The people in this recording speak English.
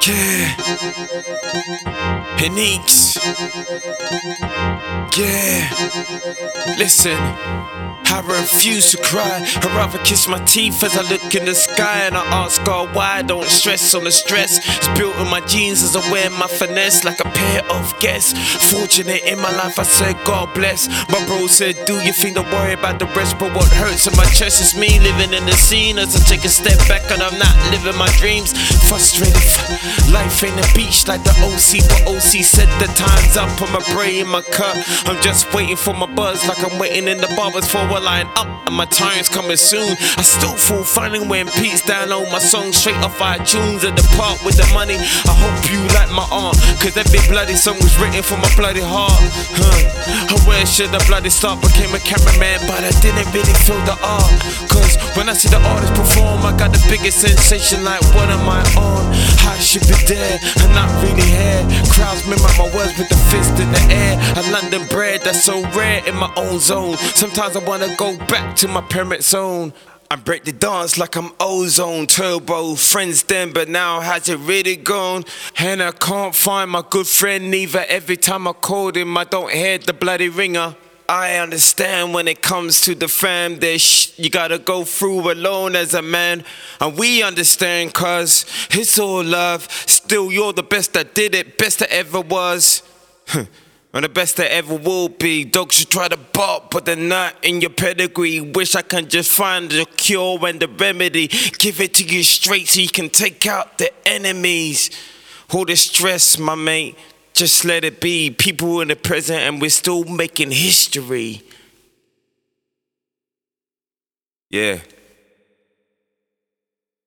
Yeah. Eneeks. Yeah. Listen. I refuse to cry. I'd rather kiss my teeth as I look in the sky and I ask God why I don't stress on the stress. It's built in my genes as I wear my finesse like a pair of guests. Fortunate in my life, I said God bless. My bro said, Do you think don't worry about the rest? But what hurts in my chest is me living in the scene as I take a step back and I'm not living my dreams. Frustrated, life ain't a beach like the OC. But OC said the time's up. I'm a bray in my cup. I'm just waiting for my buzz like I'm waiting in the barbers for a line up. And my time's coming soon. I still feel finding when Pete's down on my song straight off iTunes at the depart with the money. I hope you like my art. Cause every bloody song was written for my bloody heart. Huh. And where should I bloody start? Became a cameraman, but I didn't really feel the art. Cause when I see the artist perform, I got the biggest sensation like, what am I on? I should be there and not really here. Crowds mimic my words with the fist in the air. A London bread that's so rare in my own zone. Sometimes I wanna go back to my parent zone. I break the dance like I'm ozone turbo. Friends then but now has it really gone? And I can't find my good friend neither every time I call him I don't hear the bloody ringer. I understand when it comes to the fam there's sh- you gotta go through alone as a man. And we understand cause it's all love. Still you're the best that did it best that ever was and the best that ever will be. Dogs should try to bark, but they're not in your pedigree. Wish I can just find the cure and the remedy. Give it to you straight so you can take out the enemies. All the stress, my mate, just let it be. People in the present, and we're still making history. Yeah.